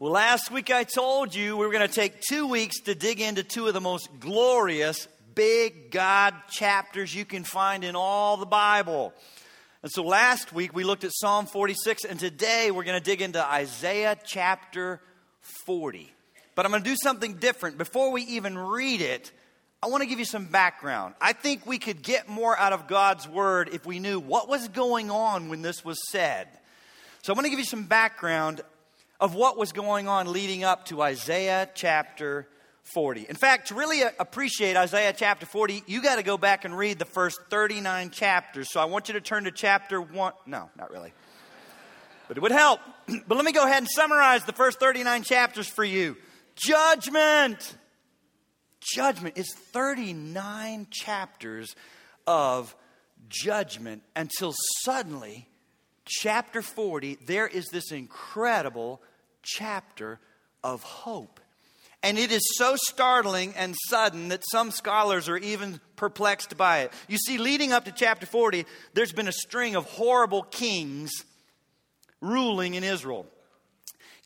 Well, last week I told you we were going to take two weeks to dig into two of the most glorious, big God chapters you can find in all the Bible. And so last week we looked at Psalm 46, and today we're going to dig into Isaiah chapter 40. But I'm going to do something different. Before we even read it, I want to give you some background. I think we could get more out of God's word if we knew what was going on when this was said. So I'm going to give you some background of what was going on leading up to Isaiah chapter 40. In fact, to really appreciate Isaiah chapter 40, you got to go back and read the first 39 chapters. So I want you to turn to chapter 1. No, not really. But it would help. But let me go ahead and summarize the first 39 chapters for you. Judgment. Judgment is 39 chapters of judgment until suddenly, chapter 40, there is this incredible chapter of hope. And it is so startling and sudden that some scholars are even perplexed by it. You see, leading up to chapter 40, there's been a string of horrible kings ruling in Israel.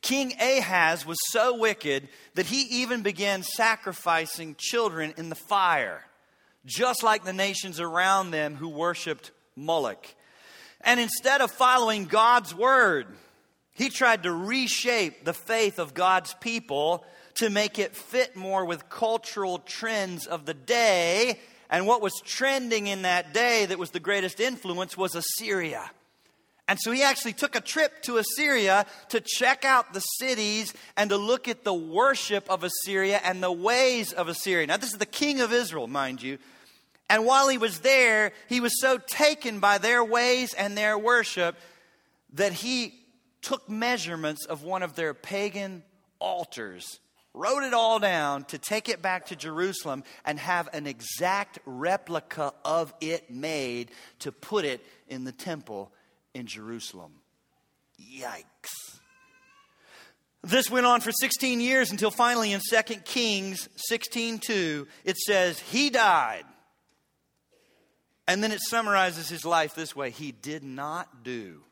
King Ahaz was so wicked that he even began sacrificing children in the fire, just like the nations around them who worshiped Moloch. And instead of following God's word, he tried to reshape the faith of God's people to make it fit more with cultural trends of the day. And what was trending in that day that was the greatest influence was Assyria. And so he actually took a trip to Assyria to check out the cities and to look at the worship of Assyria and the ways of Assyria. Now, this is the king of Israel, mind you. And while he was there, he was so taken by their ways and their worship that he took measurements of one of their pagan altars, wrote it all down to take it back to Jerusalem and have an exact replica of it made to put it in the temple in Jerusalem. Yikes. This went on for 16 years until finally in 2 Kings 16:2 it says he died. And then it summarizes his life this way, he did not do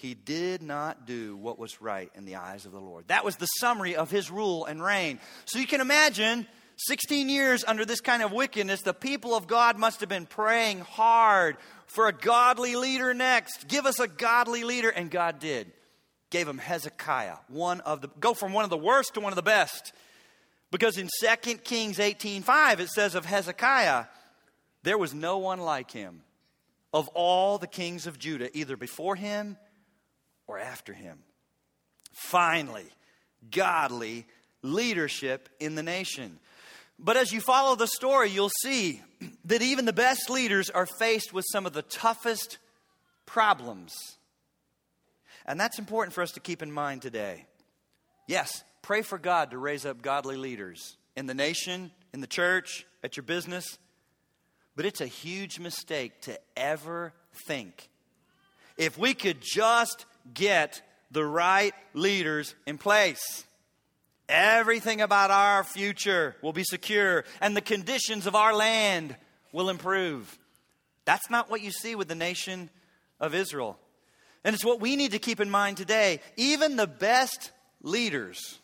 he did not do what was right in the eyes of the Lord. That was the summary of his rule and reign. So you can imagine 16 years under this kind of wickedness, the people of God must have been praying hard for a godly leader next. Give us a godly leader. And God did. Gave him Hezekiah, one of the, go from one of the worst to one of the best. Because in 2 Kings 18.5, it says of Hezekiah, there was no one like him of all the kings of Judah, either before him or after him. Finally, godly leadership in the nation. But as you follow the story, you'll see that even the best leaders are faced with some of the toughest problems. And that's important for us to keep in mind today. Yes, pray for God to raise up godly leaders in the nation, in the church, at your business. But it's a huge mistake to ever think if we could just get the right leaders in place. Everything about our future will be secure, and the conditions of our land will improve. That's not what you see with the nation of Israel. And it's what we need to keep in mind today. Even the best leaders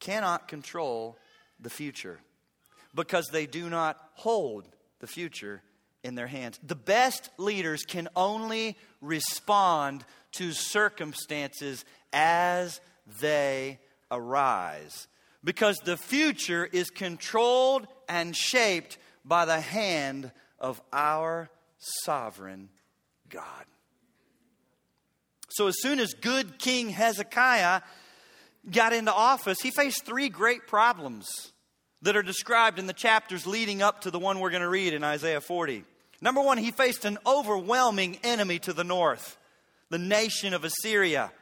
cannot control the future because they do not hold the future in their hands. The best leaders can only respond to circumstances as they arise because the future is controlled and shaped by the hand of our sovereign God. So, as soon as good King Hezekiah got into office, he faced three great problems that are described in the chapters leading up to the one we're going to read in Isaiah 40. Number one, he faced an overwhelming enemy to the north, the nation of Assyria.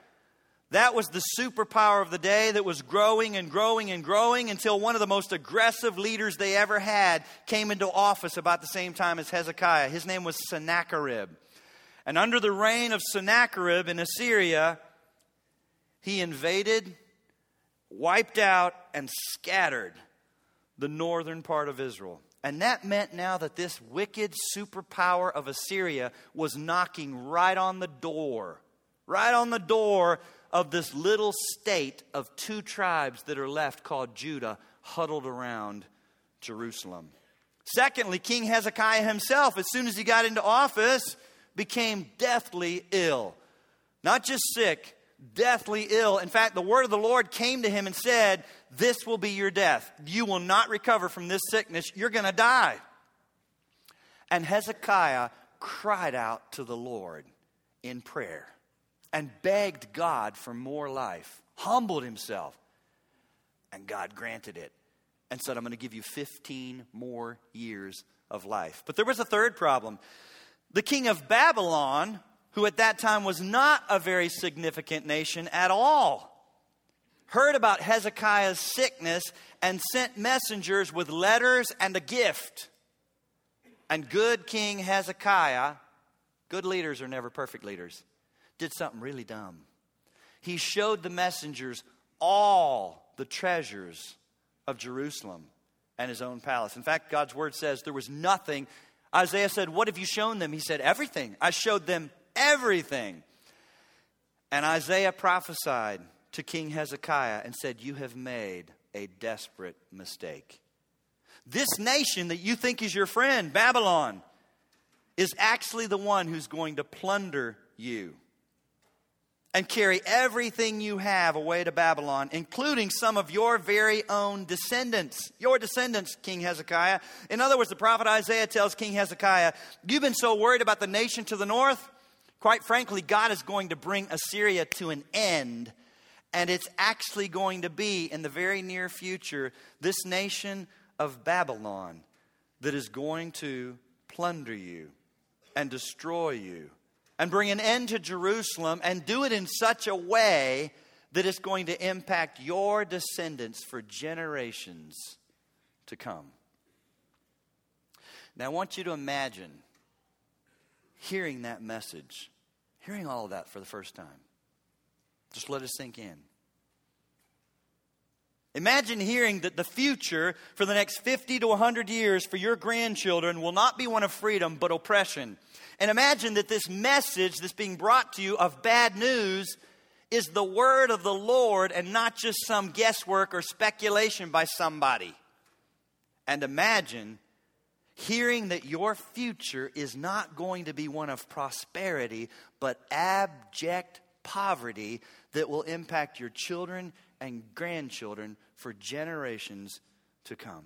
That was the superpower of the day that was growing and growing and growing until one of the most aggressive leaders they ever had came into office about the same time as Hezekiah. His name was Sennacherib. And under the reign of Sennacherib in Assyria, he invaded, wiped out, and scattered the northern part of Israel. And that meant now that this wicked superpower of Assyria was knocking right on the door, right on the door of this little state of two tribes that are left called Judah huddled around Jerusalem. Secondly, King Hezekiah himself, as soon as he got into office, became deathly ill. Not just sick, deathly ill. In fact, the word of the Lord came to him and said, This will be your death. You will not recover from this sickness. You're going to die. And Hezekiah cried out to the Lord in prayer and begged God for more life, humbled himself, and God granted it and said, I'm going to give you 15 more years of life. But there was a third problem. The king of Babylon, who at that time was not a very significant nation at all, heard about Hezekiah's sickness and sent messengers with letters and a gift. And good King Hezekiah, good leaders are never perfect leaders, did something really dumb. He showed the messengers all the treasures of Jerusalem and his own palace. In fact, God's word says there was nothing. Isaiah said, What have you shown them? He said, Everything. I showed them everything. And Isaiah prophesied to King Hezekiah and said, You have made a desperate mistake. This nation that you think is your friend, Babylon, is actually the one who's going to plunder you and carry everything you have away to Babylon, including some of your very own descendants. Your descendants, King Hezekiah. In other words, the prophet Isaiah tells King Hezekiah, You've been so worried about the nation to the north. Quite frankly, God is going to bring Assyria to an end. And it's actually going to be, in the very near future, this nation of Babylon that is going to plunder you and destroy you and bring an end to Jerusalem and do it in such a way that it's going to impact your descendants for generations to come. Now, I want you to imagine hearing that message, hearing all of that for the first time. Just let it sink in. Imagine hearing that the future for the next 50 to 100 years for your grandchildren will not be one of freedom but oppression and imagine that this message that's being brought to you of bad news is the word of the Lord and not just some guesswork or speculation by somebody. And imagine hearing that your future is not going to be one of prosperity, but abject poverty that will impact your children and grandchildren for generations to come.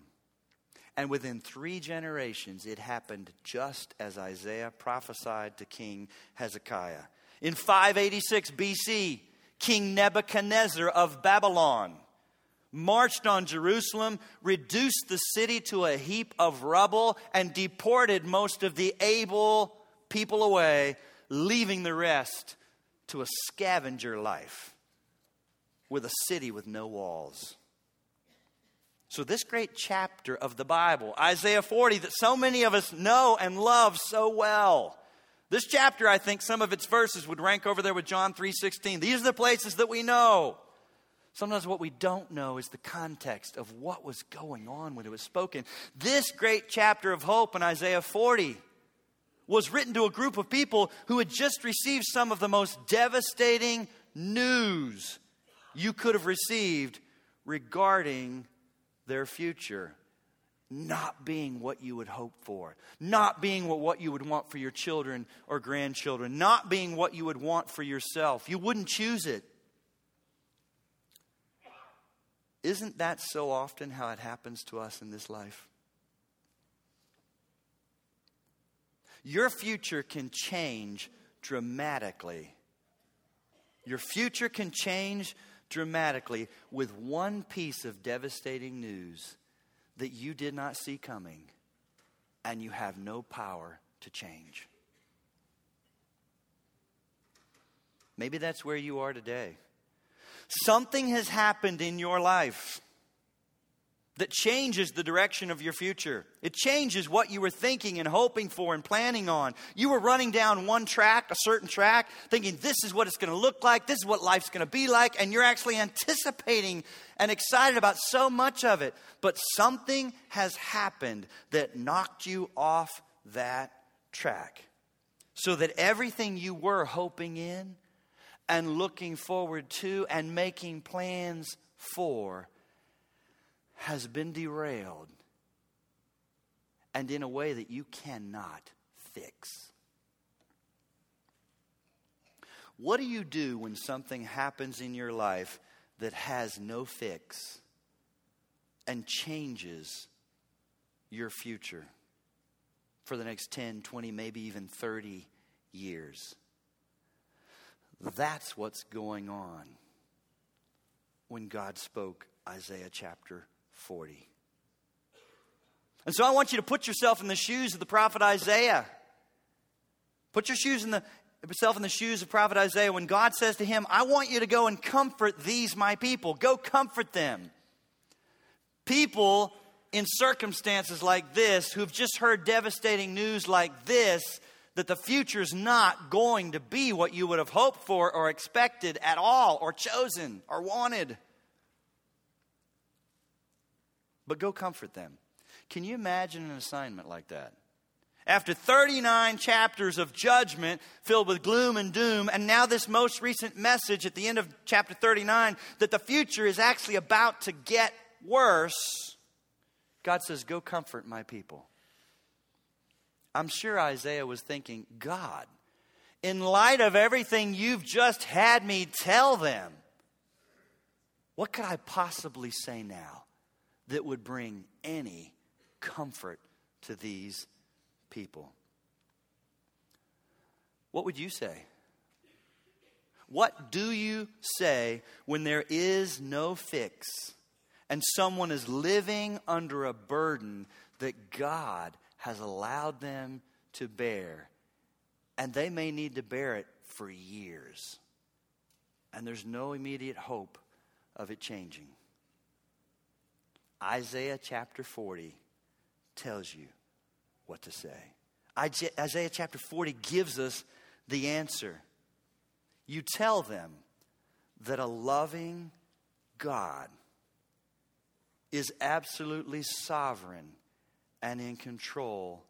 And within three generations, it happened just as Isaiah prophesied to King Hezekiah. In 586 BC, King Nebuchadnezzar of Babylon marched on Jerusalem, reduced the city to a heap of rubble, and deported most of the able people away, leaving the rest to a scavenger life with a city with no walls. So, this great chapter of the Bible, Isaiah 40, that so many of us know and love so well. This chapter, I think some of its verses would rank over there with John 3:16. These are the places that we know. Sometimes what we don't know is the context of what was going on when it was spoken. This great chapter of hope in Isaiah 40 was written to a group of people who had just received some of the most devastating news you could have received regarding their future not being what you would hope for, not being what you would want for your children or grandchildren, not being what you would want for yourself. You wouldn't choose it. Isn't that so often how it happens to us in this life? Your future can change dramatically. Your future can change dramatically with one piece of devastating news that you did not see coming and you have no power to change. Maybe that's where you are today. Something has happened in your life that changes the direction of your future. It changes what you were thinking and hoping for and planning on. You were running down one track, a certain track, thinking this is what it's going to look like, this is what life's going to be like, and you're actually anticipating and excited about so much of it. But something has happened that knocked you off that track. So that everything you were hoping in and looking forward to and making plans for has been derailed and in a way that you cannot fix. What do you do when something happens in your life that has no fix and changes your future for the next 10, 20, maybe even 30 years? That's what's going on when God spoke Isaiah chapter 40. And so I want you to put yourself in the shoes of the prophet Isaiah. Put your shoes in the yourself in the shoes of prophet Isaiah when God says to him, I want you to go and comfort these my people. Go comfort them. People in circumstances like this who've just heard devastating news like this that the future's not going to be what you would have hoped for or expected at all or chosen or wanted. But go comfort them. Can you imagine an assignment like that? After 39 chapters of judgment filled with gloom and doom, and now this most recent message at the end of chapter 39 that the future is actually about to get worse, God says, Go comfort my people. I'm sure Isaiah was thinking, God, in light of everything you've just had me tell them, what could I possibly say now that would bring any comfort to these people. What would you say? What do you say when there is no fix and someone is living under a burden that God has allowed them to bear? And they may need to bear it for years. And there's no immediate hope of it changing. Isaiah chapter 40 tells you what to say. Isaiah chapter 40 gives us the answer. You tell them that a loving God is absolutely sovereign and in control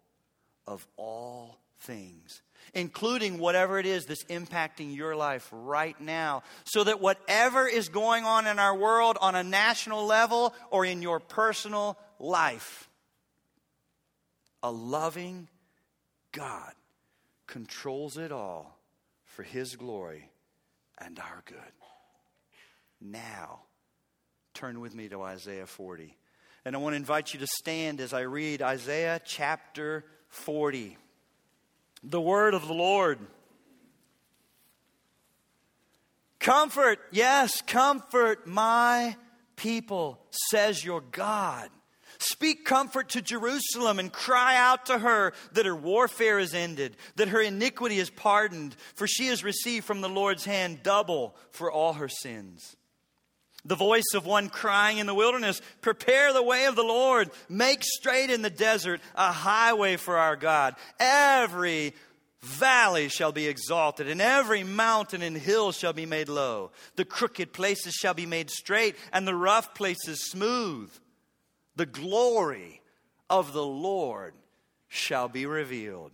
of all things, including whatever it is that's impacting your life right now, so that whatever is going on in our world on a national level or in your personal life, a loving God controls it all for His glory and our good. Now, turn with me to Isaiah 40. And I want to invite you to stand as I read Isaiah chapter 40. The word of the Lord. Comfort, yes, comfort my people, says your God. Speak comfort to Jerusalem and cry out to her that her warfare is ended, that her iniquity is pardoned, for she has received from the Lord's hand double for all her sins. The voice of one crying in the wilderness, Prepare the way of the Lord, make straight in the desert a highway for our God. Every valley shall be exalted, and every mountain and hill shall be made low. The crooked places shall be made straight, and the rough places smooth the glory of the Lord shall be revealed,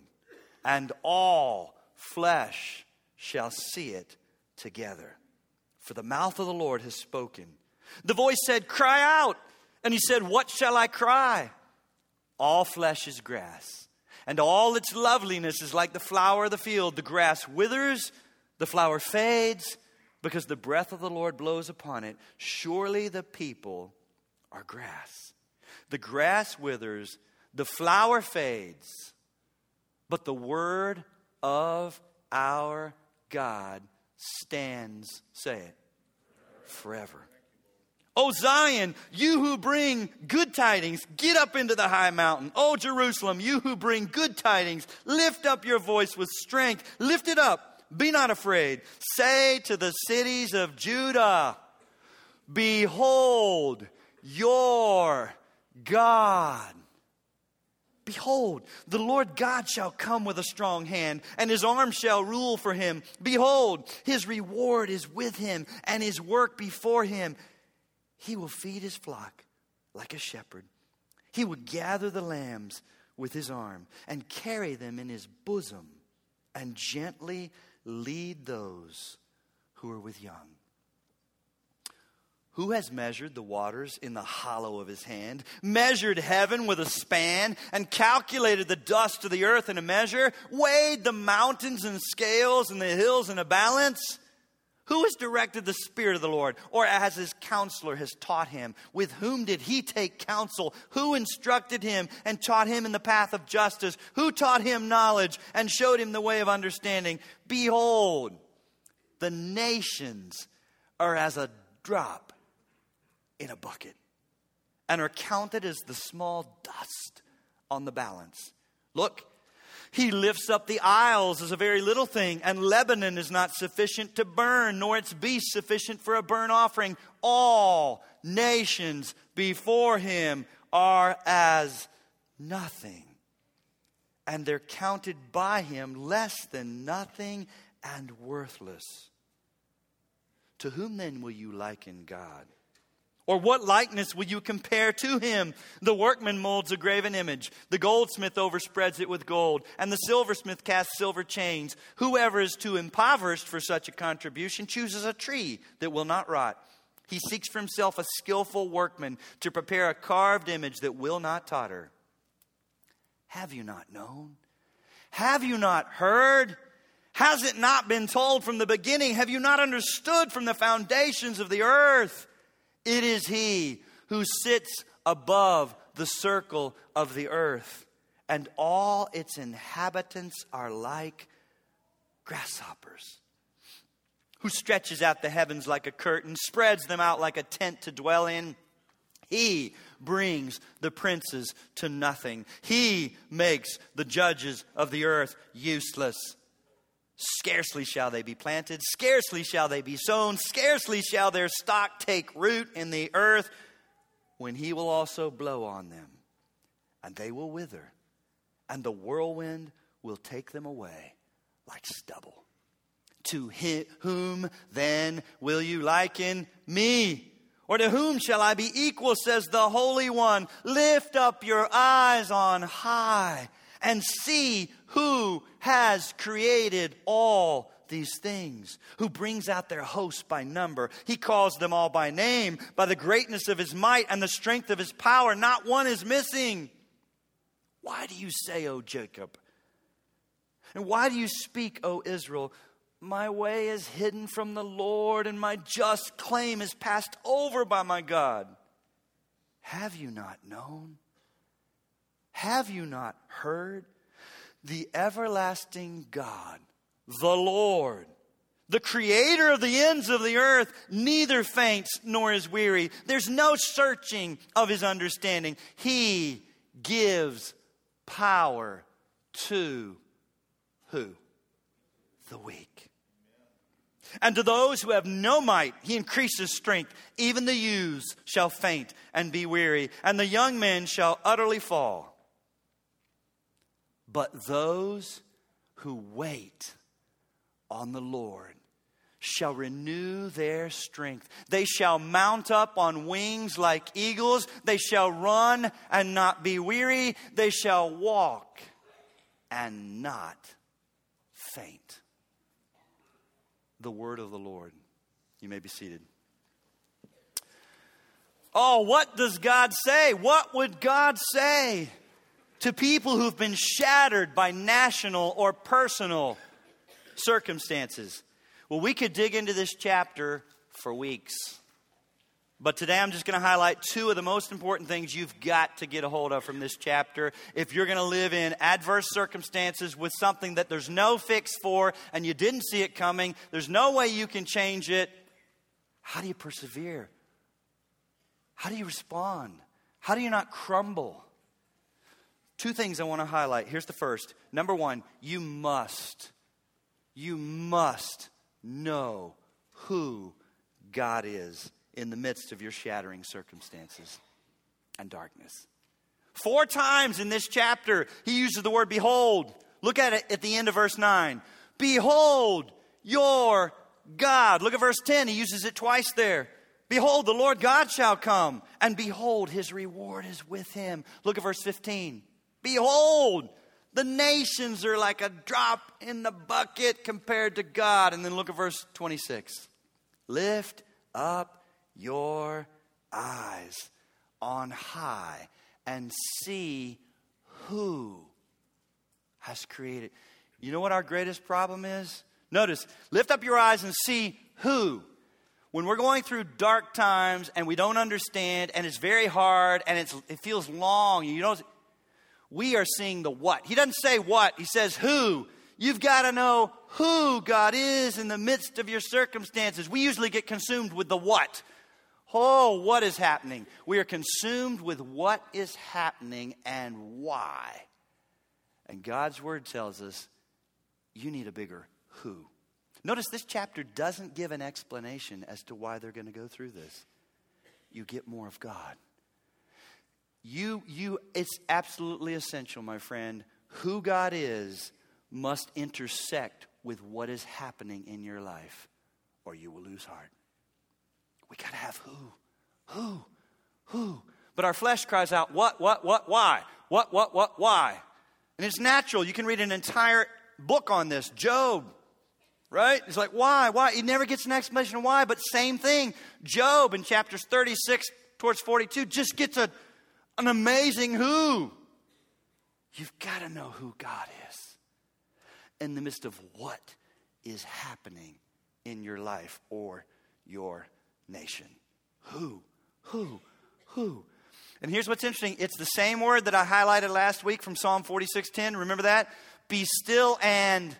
and all flesh shall see it together. For the mouth of the Lord has spoken. The voice said, Cry out. And he said, What shall I cry? All flesh is grass, and all its loveliness is like the flower of the field. The grass withers, the flower fades, because the breath of the Lord blows upon it. Surely the people are grass. The grass withers, the flower fades, but the word of our God stands, say it, forever. O Zion, you who bring good tidings, get up into the high mountain. O Jerusalem, you who bring good tidings, lift up your voice with strength. Lift it up. Be not afraid. Say to the cities of Judah, Behold, your God. Behold, the Lord God shall come with a strong hand, and his arm shall rule for him. Behold, his reward is with him, and his work before him. He will feed his flock like a shepherd. He will gather the lambs with his arm, and carry them in his bosom, and gently lead those who are with young. Who has measured the waters in the hollow of his hand, measured heaven with a span, and calculated the dust of the earth in a measure, weighed the mountains in scales and the hills in a balance? Who has directed the Spirit of the Lord, or as his counselor has taught him? With whom did he take counsel? Who instructed him and taught him in the path of justice? Who taught him knowledge and showed him the way of understanding? Behold, the nations are as a drop in a bucket and are counted as the small dust on the balance. Look, he lifts up the isles as a very little thing, and Lebanon is not sufficient to burn, nor its beasts sufficient for a burnt offering. All nations before him are as nothing, and they're counted by him less than nothing and worthless. To whom then will you liken God? Or what likeness will you compare to him? The workman molds a graven image. The goldsmith overspreads it with gold, and the silversmith casts silver chains. Whoever is too impoverished for such a contribution chooses a tree that will not rot. He seeks for himself a skillful workman to prepare a carved image that will not totter. Have you not known? Have you not heard? Has it not been told from the beginning? Have you not understood from the foundations of the earth? It is He who sits above the circle of the earth, and all its inhabitants are like grasshoppers. Who stretches out the heavens like a curtain, spreads them out like a tent to dwell in. He brings the princes to nothing. He makes the judges of the earth useless. Scarcely shall they be planted, scarcely shall they be sown, scarcely shall their stock take root in the earth, when he will also blow on them, and they will wither, and the whirlwind will take them away like stubble. To whom then will you liken me? Or to whom shall I be equal, says the Holy One? Lift up your eyes on high and see who has created all these things, who brings out their hosts by number. He calls them all by name, by the greatness of his might and the strength of his power. Not one is missing. Why do you say, O Jacob? And why do you speak, O Israel? My way is hidden from the Lord, and my just claim is passed over by my God. Have you not known? Have you not heard? The everlasting God, the Lord, the creator of the ends of the earth, neither faints nor is weary. There's no searching of his understanding. He gives power to who? The weak. And to those who have no might, he increases strength. Even the youths shall faint and be weary, and the young men shall utterly fall. But those who wait on the Lord shall renew their strength. They shall mount up on wings like eagles. They shall run and not be weary. They shall walk and not faint. The word of the Lord. You may be seated. Oh, what does God say? What would God say? To people who've been shattered by national or personal circumstances. Well, we could dig into this chapter for weeks. But today I'm just going to highlight two of the most important things you've got to get a hold of from this chapter. If you're going to live in adverse circumstances with something that there's no fix for and you didn't see it coming, there's no way you can change it, how do you persevere? How do you respond? How do you not crumble? Two things I want to highlight. Here's the first. Number one, you must, you must know who God is in the midst of your shattering circumstances and darkness. Four times in this chapter, he uses the word behold. Look at it at the end of verse 9. Behold your God. Look at verse 10. He uses it twice there. Behold, the Lord God shall come, and behold, his reward is with him. Look at verse 15. Behold, the nations are like a drop in the bucket compared to God. And then look at verse 26. Lift up your eyes on high and see who has created. You know what our greatest problem is? Notice, lift up your eyes and see who. When we're going through dark times and we don't understand and it's very hard and it feels long, you know, we are seeing the what. He doesn't say what, he says who. You've got to know who God is in the midst of your circumstances. We usually get consumed with the what. Oh, what is happening? We are consumed with what is happening and why. And God's word tells us you need a bigger who. Notice this chapter doesn't give an explanation as to why they're going to go through this. You get more of God. You, you, it's absolutely essential, my friend. Who God is must intersect with what is happening in your life, or you will lose heart. We got to have who, who, who. But our flesh cries out, what, what, what, why? What, what, what, why? And it's natural. You can read an entire book on this. Job, right? He's like, why? Why? He never gets an explanation of why, but same thing. Job in chapters 36 towards 42 just gets a, an amazing who. You've got to know who God is in the midst of what is happening in your life or your nation. Who? Who? Who? And here's what's interesting. It's the same word that I highlighted last week from Psalm 46:10. Remember that? Be still and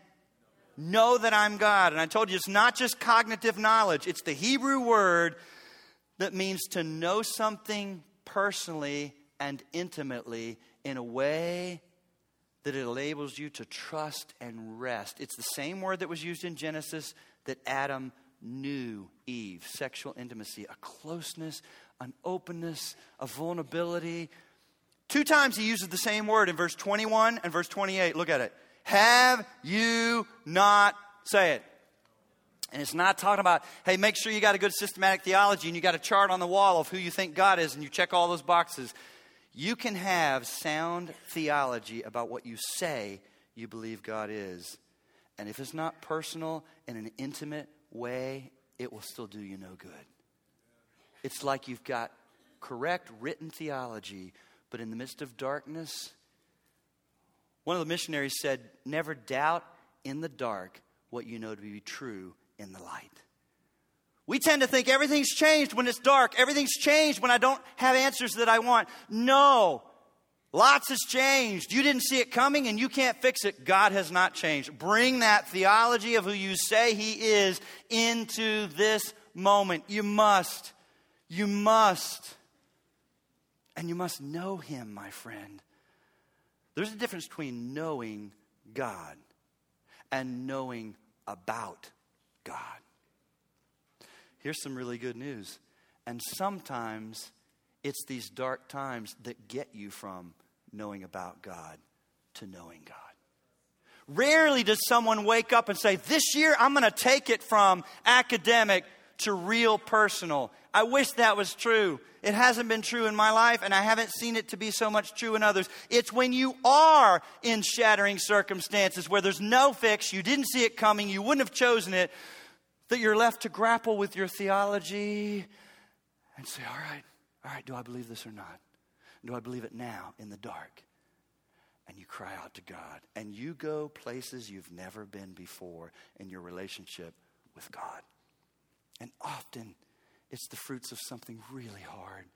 know that I'm God. And I told you it's not just cognitive knowledge. It's the Hebrew word that means to know something personally and intimately in a way that it enables you to trust and rest. It's the same word that was used in Genesis that Adam knew Eve sexual intimacy, a closeness, an openness, a vulnerability. Two times he uses the same word in verse 21 and verse 28. Look at it. Have you not, say it. And it's not talking about, hey, make sure you got a good systematic theology and you got a chart on the wall of who you think God is and you check all those boxes. You can have sound theology about what you say you believe God is. And if it's not personal in an intimate way, it will still do you no good. It's like you've got correct written theology, but in the midst of darkness, one of the missionaries said, Never doubt in the dark what you know to be true in the light. We tend to think everything's changed when it's dark, everything's changed when I don't have answers that I want. No, Lots has changed. You didn't see it coming and you can't fix it. God has not changed. Bring that theology of who you say He is into this moment. You must. You must. And you must know Him, my friend. There's a difference between knowing God and knowing about God. Here's some really good news. And sometimes it's these dark times that get you from knowing about God to knowing God. Rarely does someone wake up and say, This year I'm going to take it from academic to real personal. I wish that was true. It hasn't been true in my life, and I haven't seen it to be so much true in others. It's when you are in shattering circumstances where there's no fix, you didn't see it coming, you wouldn't have chosen it, that you're left to grapple with your theology and say, All right, all right, do I believe this or not? Do I believe it now in the dark? And you cry out to God. And you go places you've never been before in your relationship with God. And often it's the fruits of something really hard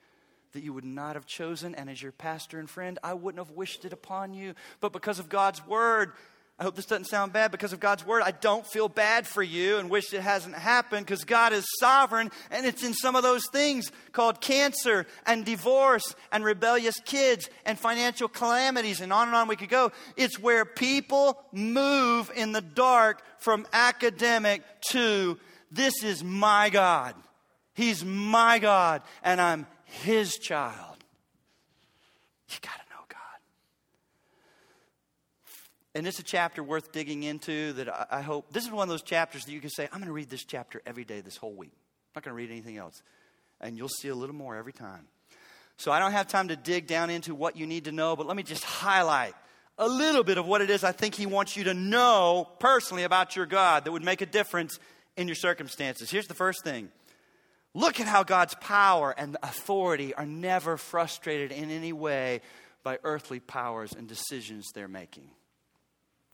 that you would not have chosen. And as your pastor and friend, I wouldn't have wished it upon you. But because of God's word, I hope this doesn't sound bad because of God's word. I don't feel bad for you and wish it hasn't happened because God is sovereign and it's in some of those things called cancer and divorce and rebellious kids and financial calamities and on and on we could go. It's where people move in the dark from academic to this is my God. He's my God and I'm his child. You got to And it's a chapter worth digging into that I hope. This is one of those chapters that you can say, I'm going to read this chapter every day this whole week. I'm not going to read anything else. And you'll see a little more every time. So I don't have time to dig down into what you need to know, but let me just highlight a little bit of what it is I think He wants you to know personally about your God that would make a difference in your circumstances. Here's the first thing look at how God's power and authority are never frustrated in any way by earthly powers and decisions they're making.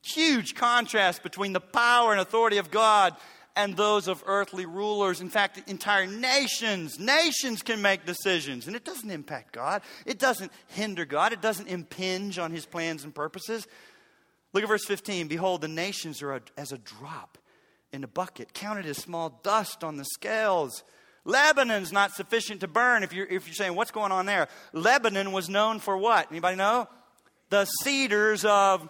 Huge contrast between the power and authority of God and those of earthly rulers. In fact, entire nations, nations can make decisions, and it doesn't impact God. It doesn't hinder God. It doesn't impinge on his plans and purposes. Look at verse 15. Behold, the nations are as a drop in a bucket, counted as small dust on the scales. Lebanon's not sufficient to burn. If you're, if you're saying, what's going on there? Lebanon was known for what? Anybody know? The cedars of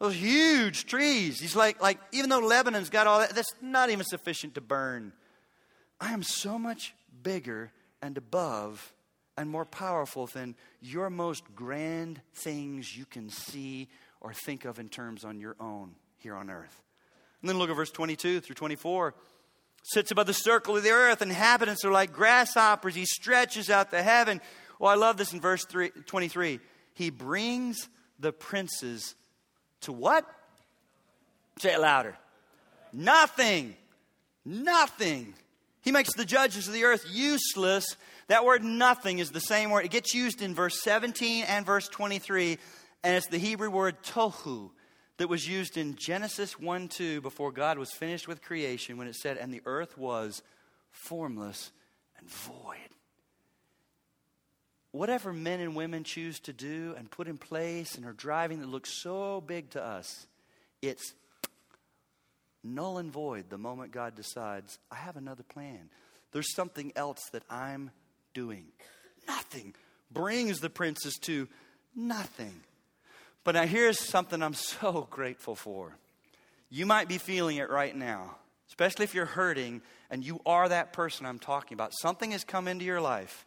those huge trees. He's like, like, even though Lebanon's got all that, that's not even sufficient to burn. I am so much bigger and above and more powerful than your most grand things you can see or think of in terms on your own here on earth. And then look at verse 22 through 24. Sits above the circle of the earth, inhabitants are like grasshoppers. He stretches out the heaven. Well, I love this in verse 3, 23. He brings the princes to what? Say it louder. Nothing. Nothing. He makes the judges of the earth useless. That word nothing is the same word. It gets used in verse 17 and verse 23, and it's the Hebrew word tohu that was used in Genesis 1 2 before God was finished with creation when it said, And the earth was formless and void whatever men and women choose to do and put in place and are driving that looks so big to us, it's null and void the moment God decides, I have another plan. There's something else that I'm doing. Nothing brings the princes to nothing. But now here's something I'm so grateful for. You might be feeling it right now, especially if you're hurting and you are that person I'm talking about. Something has come into your life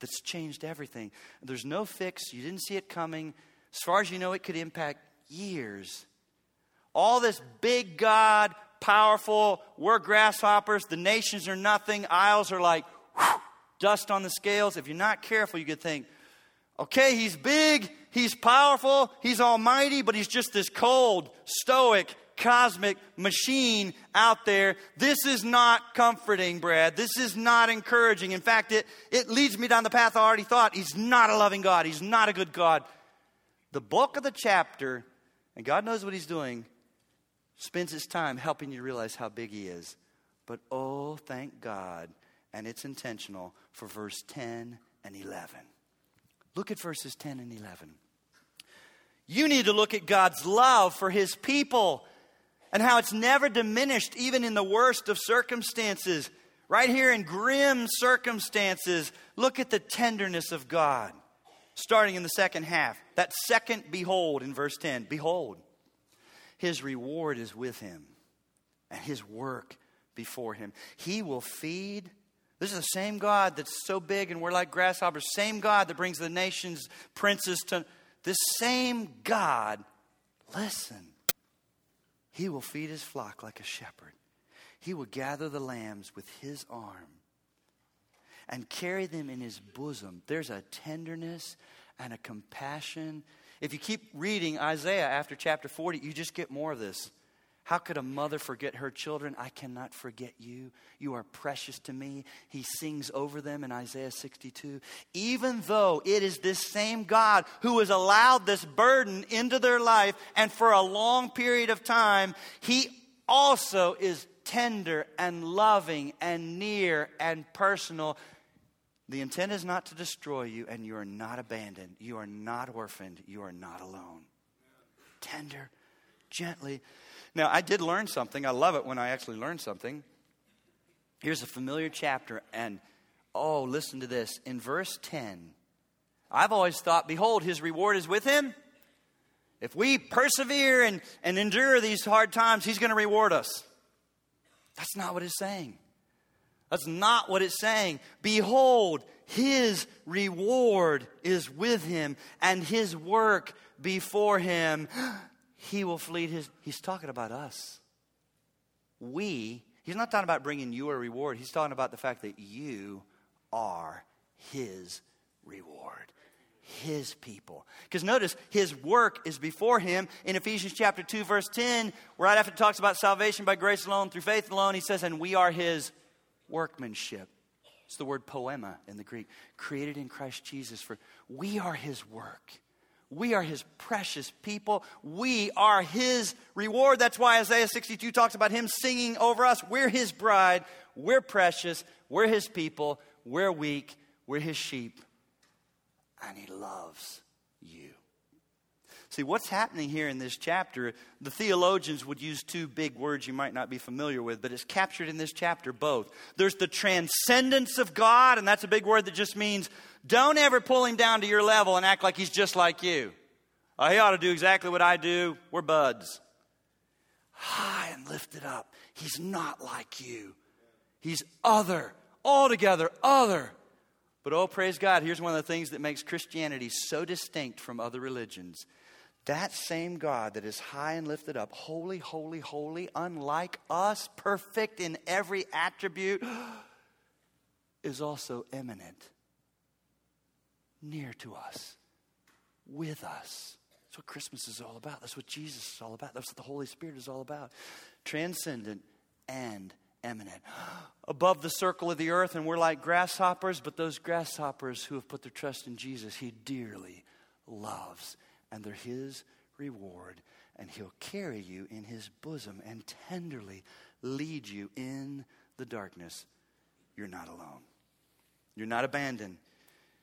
that's changed everything. There's no fix. You didn't see it coming. As far as you know, it could impact years. All this big God, powerful, we're grasshoppers, the nations are nothing, isles are like whew, dust on the scales. If you're not careful, you could think, okay, he's big, he's powerful, he's almighty, but he's just this cold, stoic, cosmic machine out there. This is not comforting, Brad. This is not encouraging. In fact, it, it leads me down the path I already thought. He's not a loving God, He's not a good God. The bulk of the chapter, and God knows what He's doing, spends His time helping you realize how big He is. But oh, thank God, and it's intentional for verse 10 and 11. Look at verses 10 and 11. You need to look at God's love for his people and how it's never diminished, even in the worst of circumstances. Right here in grim circumstances, look at the tenderness of God. Starting in the second half, that second behold in verse 10 Behold, his reward is with him, and his work before him. He will feed. This is the same God that's so big and we're like grasshoppers, same God that brings the nations, princes to. This same God, listen, he will feed his flock like a shepherd. He will gather the lambs with his arm and carry them in his bosom. There's a tenderness and a compassion. If you keep reading Isaiah after chapter 40, you just get more of this. How could a mother forget her children? I cannot forget you. You are precious to me. He sings over them in Isaiah 62. Even though it is this same God who has allowed this burden into their life and for a long period of time, He also is tender and loving and near and personal. The intent is not to destroy you, and you are not abandoned. You are not orphaned. You are not alone. Tender, gently now, I did learn something. I love it when I actually learn something. Here's a familiar chapter, and oh, listen to this. In verse 10, I've always thought, Behold, his reward is with him. If we persevere and, and endure these hard times, he's going to reward us. That's not what it's saying. That's not what it's saying. Behold, his reward is with him, and his work before him he will fleet his. He's talking about us. We, he's not talking about bringing you a reward. He's talking about the fact that you are his reward. his people. Because notice, his work is before him. In Ephesians chapter 2, verse 10, right after it talks about salvation by grace alone, through faith alone, he says, and we are his workmanship. It's the word poiema in the Greek, created in Christ Jesus for we are his work. We are his precious people. We are his reward. That's why Isaiah 62 talks about him singing over us. We're his bride. We're precious. We're his people. We're weak. We're his sheep and He loves. See, what's happening here in this chapter, the theologians would use two big words you might not be familiar with, but it's captured in this chapter both. There's the transcendence of God, and that's a big word that just means don't ever pull him down to your level and act like he's just like you. Oh, he ought to do exactly what I do. We're buds. High and lifted up. He's not like you. He's other, altogether other. But oh, praise God, here's one of the things that makes Christianity so distinct from other religions. That same God that is high and lifted up, holy, holy, holy, unlike us, perfect in every attribute, is also immanent, near to us, with us. That's what Christmas is all about. That's what Jesus is all about. That's what the Holy Spirit is all about. Transcendent and immanent. Above the circle of the earth, and we're like grasshoppers, but those grasshoppers who have put their trust in Jesus, He dearly loves, and they're His reward. And He'll carry you in His bosom and tenderly lead you in the darkness. You're not alone. You're not abandoned.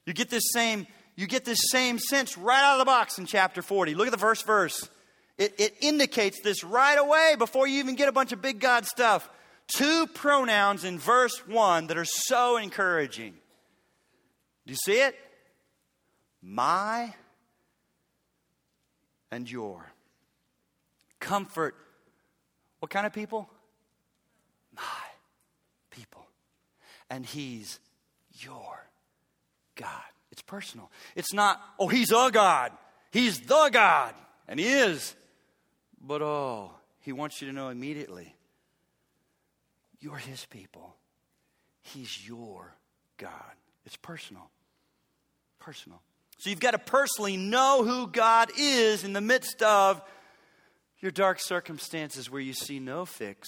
You get this same, you get this same sense right out of the box in chapter 40. Look at the first verse. It, it indicates this right away before you even get a bunch of big God stuff two pronouns in verse 1 that are so encouraging. Do you see it? My and your. Comfort. What kind of people? My people. And He's your God. It's personal. It's not, oh, He's a God. He's the God. And He is. But oh, He wants you to know immediately you're His people. He's your God. It's personal. Personal. So you've got to personally know who God is in the midst of your dark circumstances where you see no fix.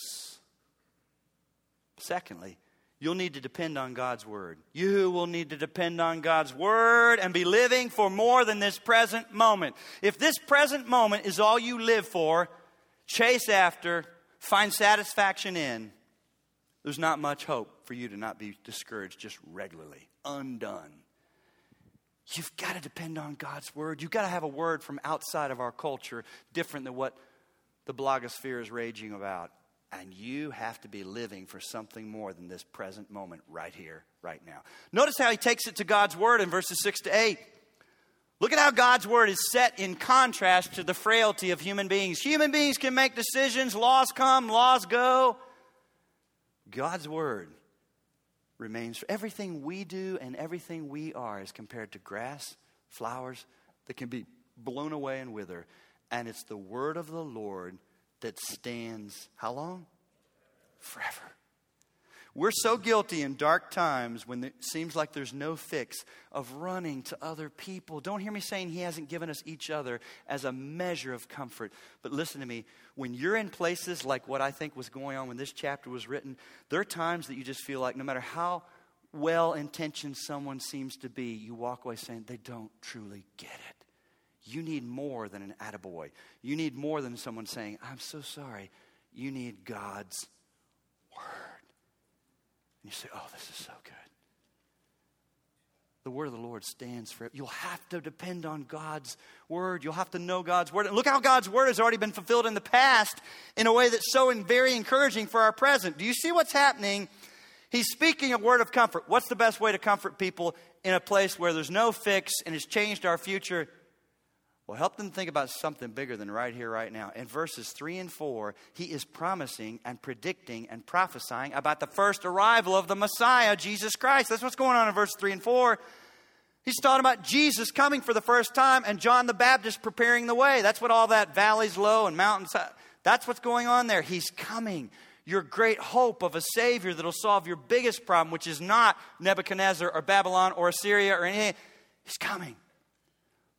Secondly, you'll need to depend on God's Word. You will need to depend on God's Word and be living for more than this present moment. If this present moment is all you live for, chase after, find satisfaction in, there's not much hope for you to not be discouraged just regularly, undone. You've got to depend on God's word. You've got to have a word from outside of our culture, different than what the blogosphere is raging about. And you have to be living for something more than this present moment right here, right now. Notice how he takes it to God's word in verses 6 to 8. Look at how God's word is set in contrast to the frailty of human beings. Human beings can make decisions, laws come, laws go. God's word remains. For everything we do and everything we are is compared to grass, flowers that can be blown away and wither. And it's the word of the Lord that stands how long? Forever. We're so guilty in dark times when it seems like there's no fix of running to other people. Don't hear me saying He hasn't given us each other as a measure of comfort. But listen to me. When you're in places like what I think was going on when this chapter was written, there are times that you just feel like no matter how well intentioned someone seems to be, you walk away saying they don't truly get it. You need more than an attaboy. You need more than someone saying, I'm so sorry. You need God's and you say, oh, this is so good. The word of the Lord stands for it. You'll have to depend on God's word. You'll have to know God's word. And look how God's word has already been fulfilled in the past in a way that's so very encouraging for our present. Do you see what's happening? He's speaking a word of comfort. What's the best way to comfort people in a place where there's no fix and has changed our future? Well, help them think about something bigger than right here, right now. In verses 3 and 4, he is promising and predicting and prophesying about the first arrival of the Messiah, Jesus Christ. That's what's going on in verse 3 and 4. He's talking about Jesus coming for the first time and John the Baptist preparing the way. That's what all that valleys low and mountains, that's what's going on there. He's coming. Your great hope of a Savior that'll solve your biggest problem, which is not Nebuchadnezzar or Babylon or Assyria or anything. He's coming.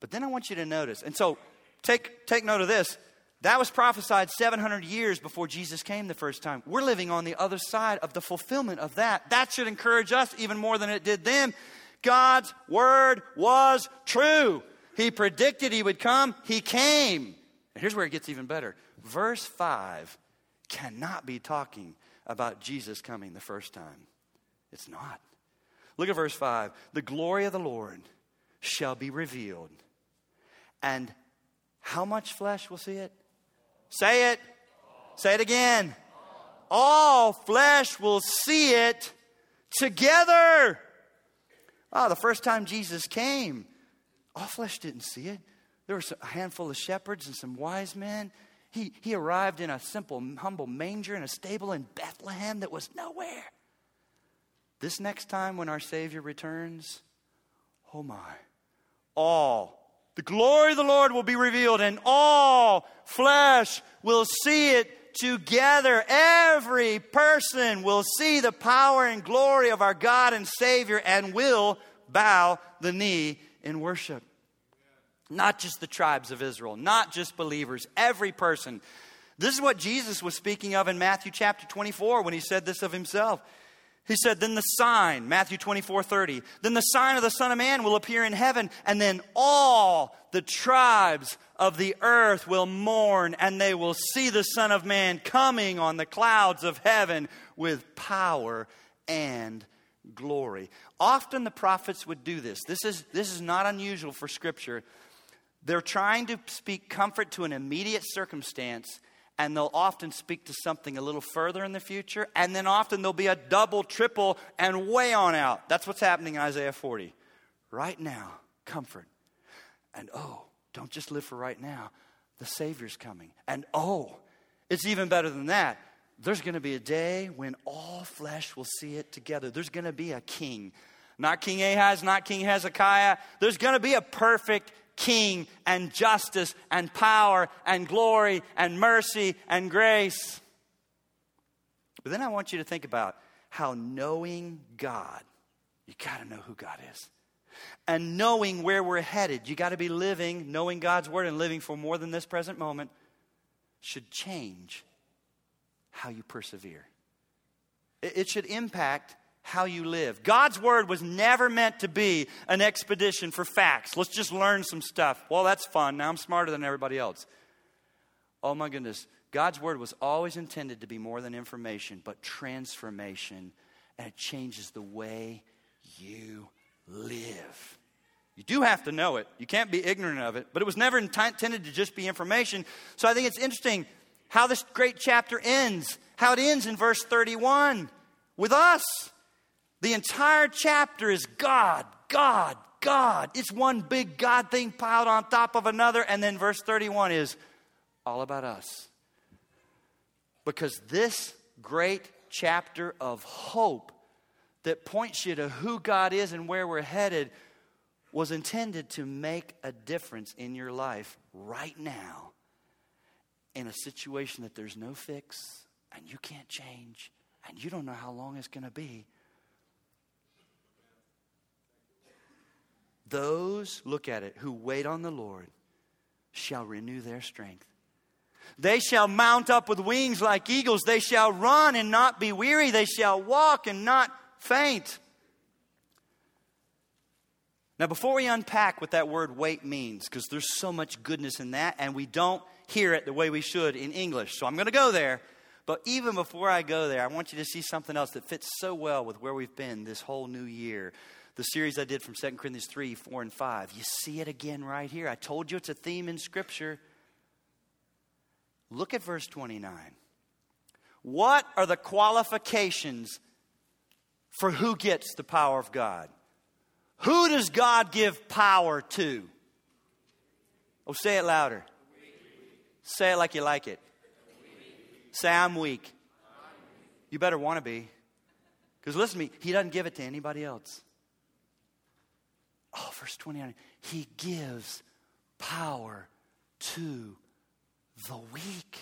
But then I want you to notice, and so take, take note of this. That was prophesied 700 years before Jesus came the first time. We're living on the other side of the fulfillment of that. That should encourage us even more than it did them. God's word was true. He predicted he would come, he came. And here's where it gets even better. Verse 5 cannot be talking about Jesus coming the first time. It's not. Look at verse 5. The glory of the Lord shall be revealed. And how much flesh will see it? Say it. Say it again. All flesh will see it together. Oh, the first time Jesus came, all flesh didn't see it. There was a handful of shepherds and some wise men. He, he arrived in a simple, humble manger in a stable in Bethlehem that was nowhere. This next time when our Savior returns, oh my, all, the glory of the Lord will be revealed, and all flesh will see it together. Every person will see the power and glory of our God and Savior and will bow the knee in worship. Not just the tribes of Israel, not just believers, every person. This is what Jesus was speaking of in Matthew chapter 24 when he said this of himself. He said, Then the sign, Matthew 24 30, then the sign of the Son of Man will appear in heaven, and then all the tribes of the earth will mourn, and they will see the Son of Man coming on the clouds of heaven with power and glory. Often the prophets would do this. This is, this is not unusual for Scripture. They're trying to speak comfort to an immediate circumstance, and they'll often speak to something a little further in the future, and then often there'll be a double, triple, and way on out. That's what's happening in Isaiah 40. Right now, comfort. And oh, don't just live for right now. The Savior's coming. And oh, it's even better than that. There's going to be a day when all flesh will see it together. There's going to be a king. Not King Ahaz, not King Hezekiah. There's going to be a perfect king and justice and power and glory and mercy and grace. But then I want you to think about how knowing God, you got to know who God is. And knowing where we're headed, you got to be living, knowing God's word and living for more than this present moment, should change how you persevere. It should impact how you live. God's word was never meant to be an expedition for facts. Let's just learn some stuff. Well, that's fun. Now I'm smarter than everybody else. Oh my goodness. God's word was always intended to be more than information, but transformation, and it changes the way you live. You do have to know it. You can't be ignorant of it, but it was never intended to just be information. So I think it's interesting how this great chapter ends, how it ends in verse 31 with us. The entire chapter is God, God, God. It's one big God thing piled on top of another. And then verse 31 is all about us. Because this great chapter of hope that points you to who God is and where we're headed was intended to make a difference in your life right now in a situation that there's no fix and you can't change and you don't know how long it's going to be. Those, look at it, who wait on the Lord shall renew their strength. They shall mount up with wings like eagles. They shall run and not be weary. They shall walk and not faint. Now, before we unpack what that word wait means, because there's so much goodness in that, and we don't hear it the way we should in English, so I'm going to go there. But even before I go there, I want you to see something else that fits so well with where we've been this whole new year the series I did from 2 Corinthians 3, 4, and 5. You see it again right here. I told you it's a theme in Scripture. Look at verse 29. What are the qualifications for who gets the power of God? Who does God give power to? Oh, say it louder. Say it like you like it. Say, I'm weak. You better want to be. Because listen to me, He doesn't give it to anybody else. Oh, verse 29 He gives power to the weak.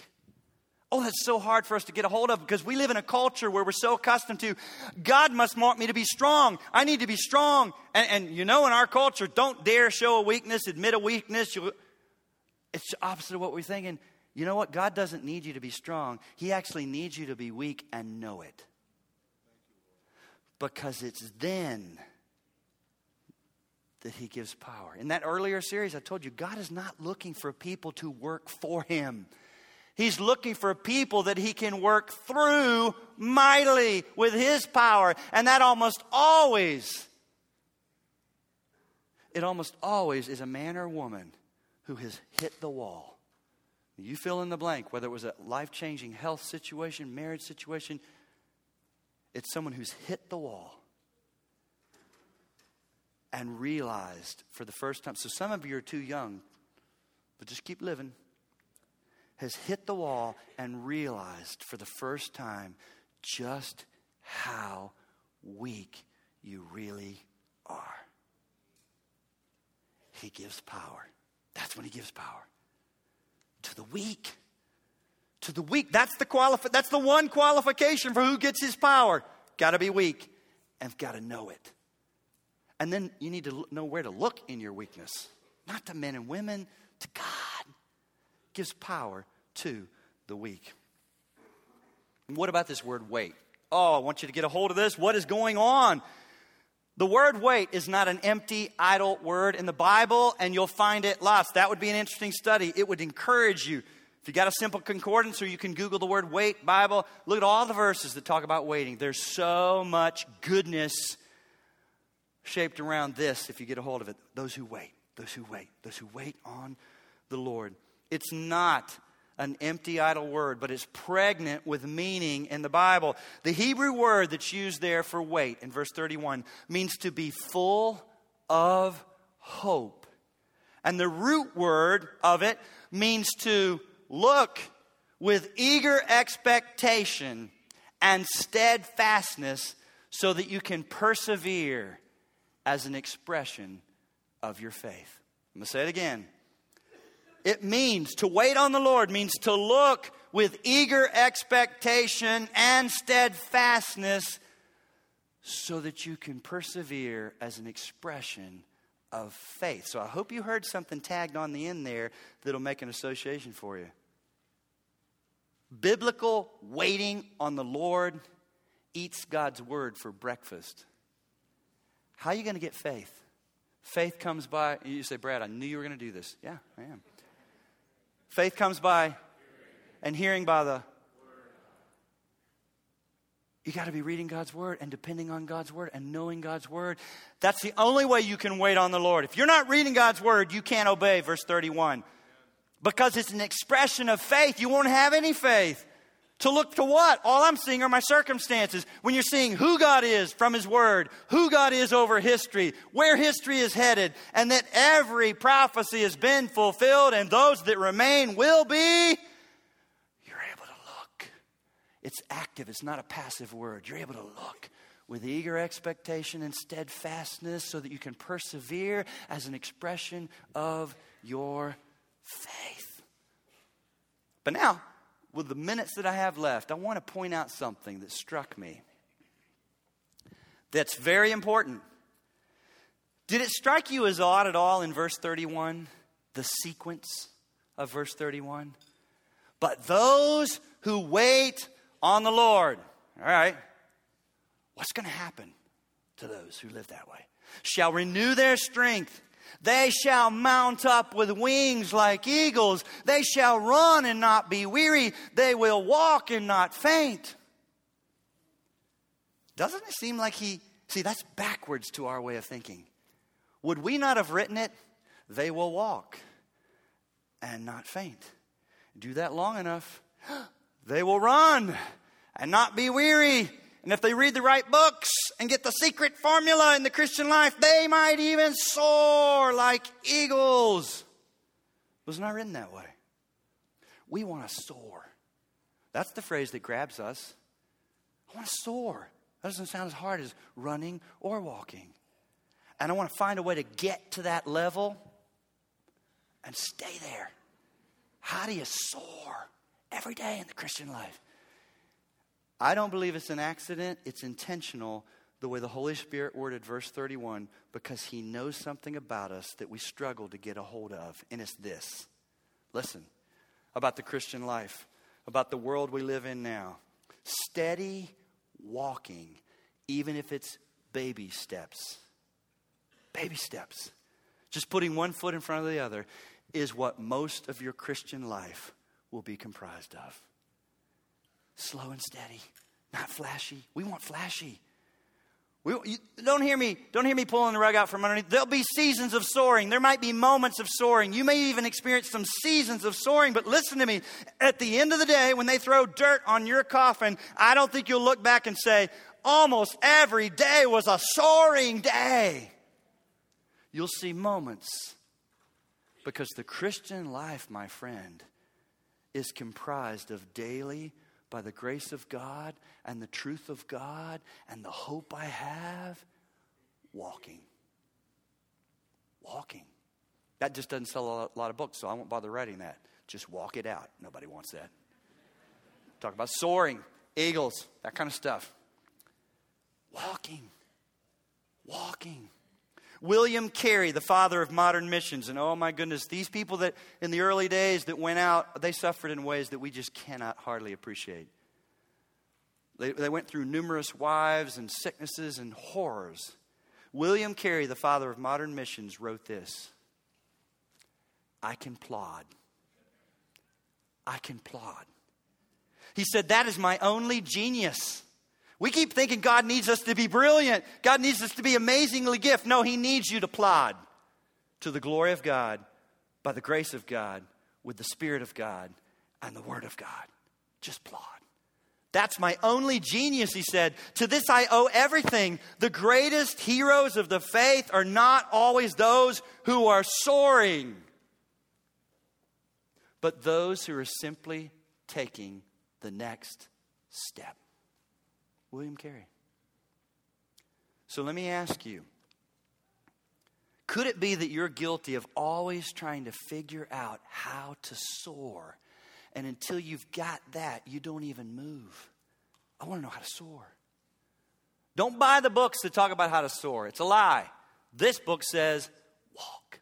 Oh, that's so hard for us to get a hold of because we live in a culture where we're so accustomed to God must want me to be strong. I need to be strong. And, and you know, in our culture, don't dare show a weakness, admit a weakness. It's opposite of what we're thinking. You know what? God doesn't need you to be strong, He actually needs you to be weak and know it. Because it's then that He gives power. In that earlier series, I told you, God is not looking for people to work for Him. He's looking for people that he can work through mightily with his power. And that almost always, it almost always is a man or woman who has hit the wall. You fill in the blank, whether it was a life changing health situation, marriage situation, it's someone who's hit the wall and realized for the first time. So some of you are too young, but just keep living has hit the wall and realized for the first time just how weak you really are. He gives power. That's when he gives power. To the weak. To the weak. That's the qualifi- that's the one qualification for who gets his power. Got to be weak and got to know it. And then you need to know where to look in your weakness. Not to men and women, to God gives power to the weak. what about this word wait? Oh, I want you to get a hold of this. What is going on? The word wait is not an empty, idle word in the Bible, and you'll find it lots. That would be an interesting study. It would encourage you. If you got a simple concordance or you can Google the word wait Bible, look at all the verses that talk about waiting. There's so much goodness shaped around this if you get a hold of it. Those who wait, those who wait, those who wait on the Lord. It's not an empty, idle word, but it's pregnant with meaning in the Bible. The Hebrew word that's used there for wait in verse 31 means to be full of hope. And the root word of it means to look with eager expectation and steadfastness so that you can persevere as an expression of your faith. I'm going to say it again. It means to wait on the Lord, means to look with eager expectation and steadfastness so that you can persevere as an expression of faith. So I hope you heard something tagged on the end there that'll make an association for you. Biblical waiting on the Lord eats God's word for breakfast. How are you going to get faith? Faith comes by, you say, Brad, I knew you were going to do this. Yeah, I am. Faith comes by and hearing by the you got to be reading God's word and depending on God's word and knowing God's word. That's the only way you can wait on the Lord. If you're not reading God's word, you can't obey, verse 31. Because it's an expression of faith. You won't have any faith. To look to what? All I'm seeing are my circumstances. When you're seeing who God is from His Word, who God is over history, where history is headed, and that every prophecy has been fulfilled and those that remain will be, you're able to look. It's active, it's not a passive word. You're able to look with eager expectation and steadfastness so that you can persevere as an expression of your faith. But now, with the minutes that I have left, I want to point out something that struck me that's very important. Did it strike you as odd at all in verse 31? The sequence of verse 31? But those who wait on the Lord, all right, what's going to happen to those who live that way? Shall renew their strength. They shall mount up with wings like eagles. They shall run and not be weary. They will walk and not faint. Doesn't it seem like he, see, that's backwards to our way of thinking. Would we not have written it? They will walk and not faint. Do that long enough, they will run and not be weary. And if they read the right books and get the secret formula in the Christian life, they might even soar like eagles. It was not written that way. We want to soar. That's the phrase that grabs us. I want to soar. That doesn't sound as hard as running or walking. And I want to find a way to get to that level and stay there. How do you soar every day in the Christian life. I don't believe it's an accident, it's intentional the way the Holy Spirit worded verse 31 because He knows something about us that we struggle to get a hold of, and it's this. Listen about the Christian life, about the world we live in now. Steady walking, even if it's baby steps. Baby steps. Just putting one foot in front of the other is what most of your Christian life will be comprised of. Slow and steady, not flashy. We want flashy. We, you, don't hear me. Don't hear me pulling the rug out from underneath. There'll be seasons of soaring. There might be moments of soaring. You may even experience some seasons of soaring. But listen to me. At the end of the day, when they throw dirt on your coffin, I don't think you'll look back and say, "Almost every day was a soaring day." You'll see moments because the Christian life, my friend, is comprised of daily by the grace of God and the truth of God and the hope I have, walking. Walking. That just doesn't sell a lot of books, so I won't bother writing that. Just walk it out. Nobody wants that. Talk about soaring, eagles, that kind of stuff. Walking. Walking. William Carey, the father of modern missions, and oh my goodness, these people that in the early days that went out, they suffered in ways that we just cannot hardly appreciate. They, they went through numerous wives and sicknesses and horrors. William Carey, the father of modern missions, wrote this I can plod. I can plod. He said, That is my only genius. We keep thinking God needs us to be brilliant. God needs us to be amazingly gift. No, He needs you to plod to the glory of God, by the grace of God, with the Spirit of God, and the Word of God. Just plod. That's my only genius, he said. To this I owe everything. The greatest heroes of the faith are not always those who are soaring, but those who are simply taking the next step. William Carey. So let me ask you could it be that you're guilty of always trying to figure out how to soar? And until you've got that, you don't even move. I want to know how to soar. Don't buy the books that talk about how to soar, it's a lie. This book says, walk.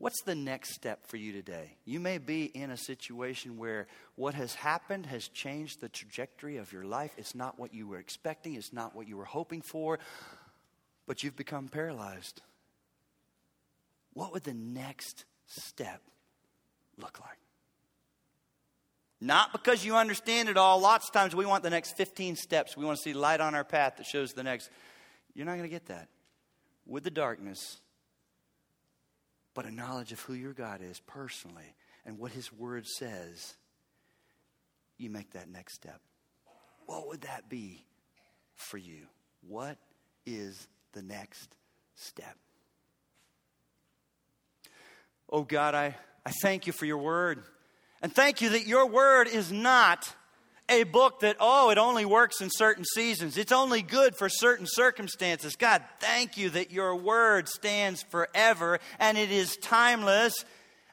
What's the next step for you today? You may be in a situation where what has happened has changed the trajectory of your life. It's not what you were expecting, it's not what you were hoping for, but you've become paralyzed. What would the next step look like? Not because you understand it all. Lots of times we want the next 15 steps. We want to see light on our path that shows the next. You're not going to get that. With the darkness, but a knowledge of who your God is personally and what His Word says, you make that next step. What would that be for you? What is the next step? Oh God, I, I thank you for your word. And thank you that your word is not a book that, oh, it only works in certain seasons. It's only good for certain circumstances. God, thank you that your word stands forever and it is timeless.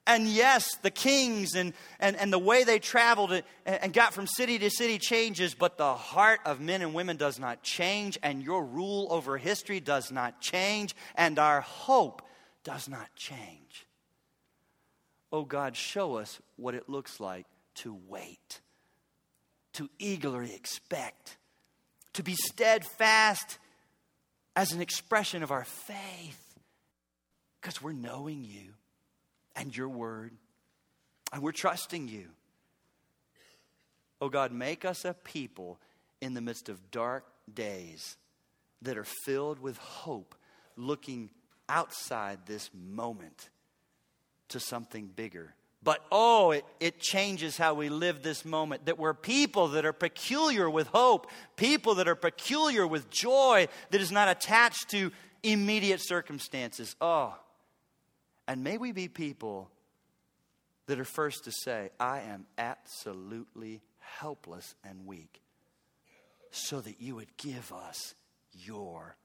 And yes, the kings and, and, and the way they traveled and got from city to city changes, but the heart of men and women does not change, and your rule over history does not change, and our hope does not change. Oh God, show us what it looks like to wait to eagerly expect, to be steadfast as an expression of our faith, because we're knowing you and your word, and we're trusting you. Oh God, make us a people in the midst of dark days that are filled with hope, looking outside this moment to something bigger but oh, it, it changes how we live this moment. That we're people that are peculiar with hope, people that are peculiar with joy that is not attached to immediate circumstances. Oh, and may we be people that are first to say, I am absolutely helpless and weak, so that you would give us your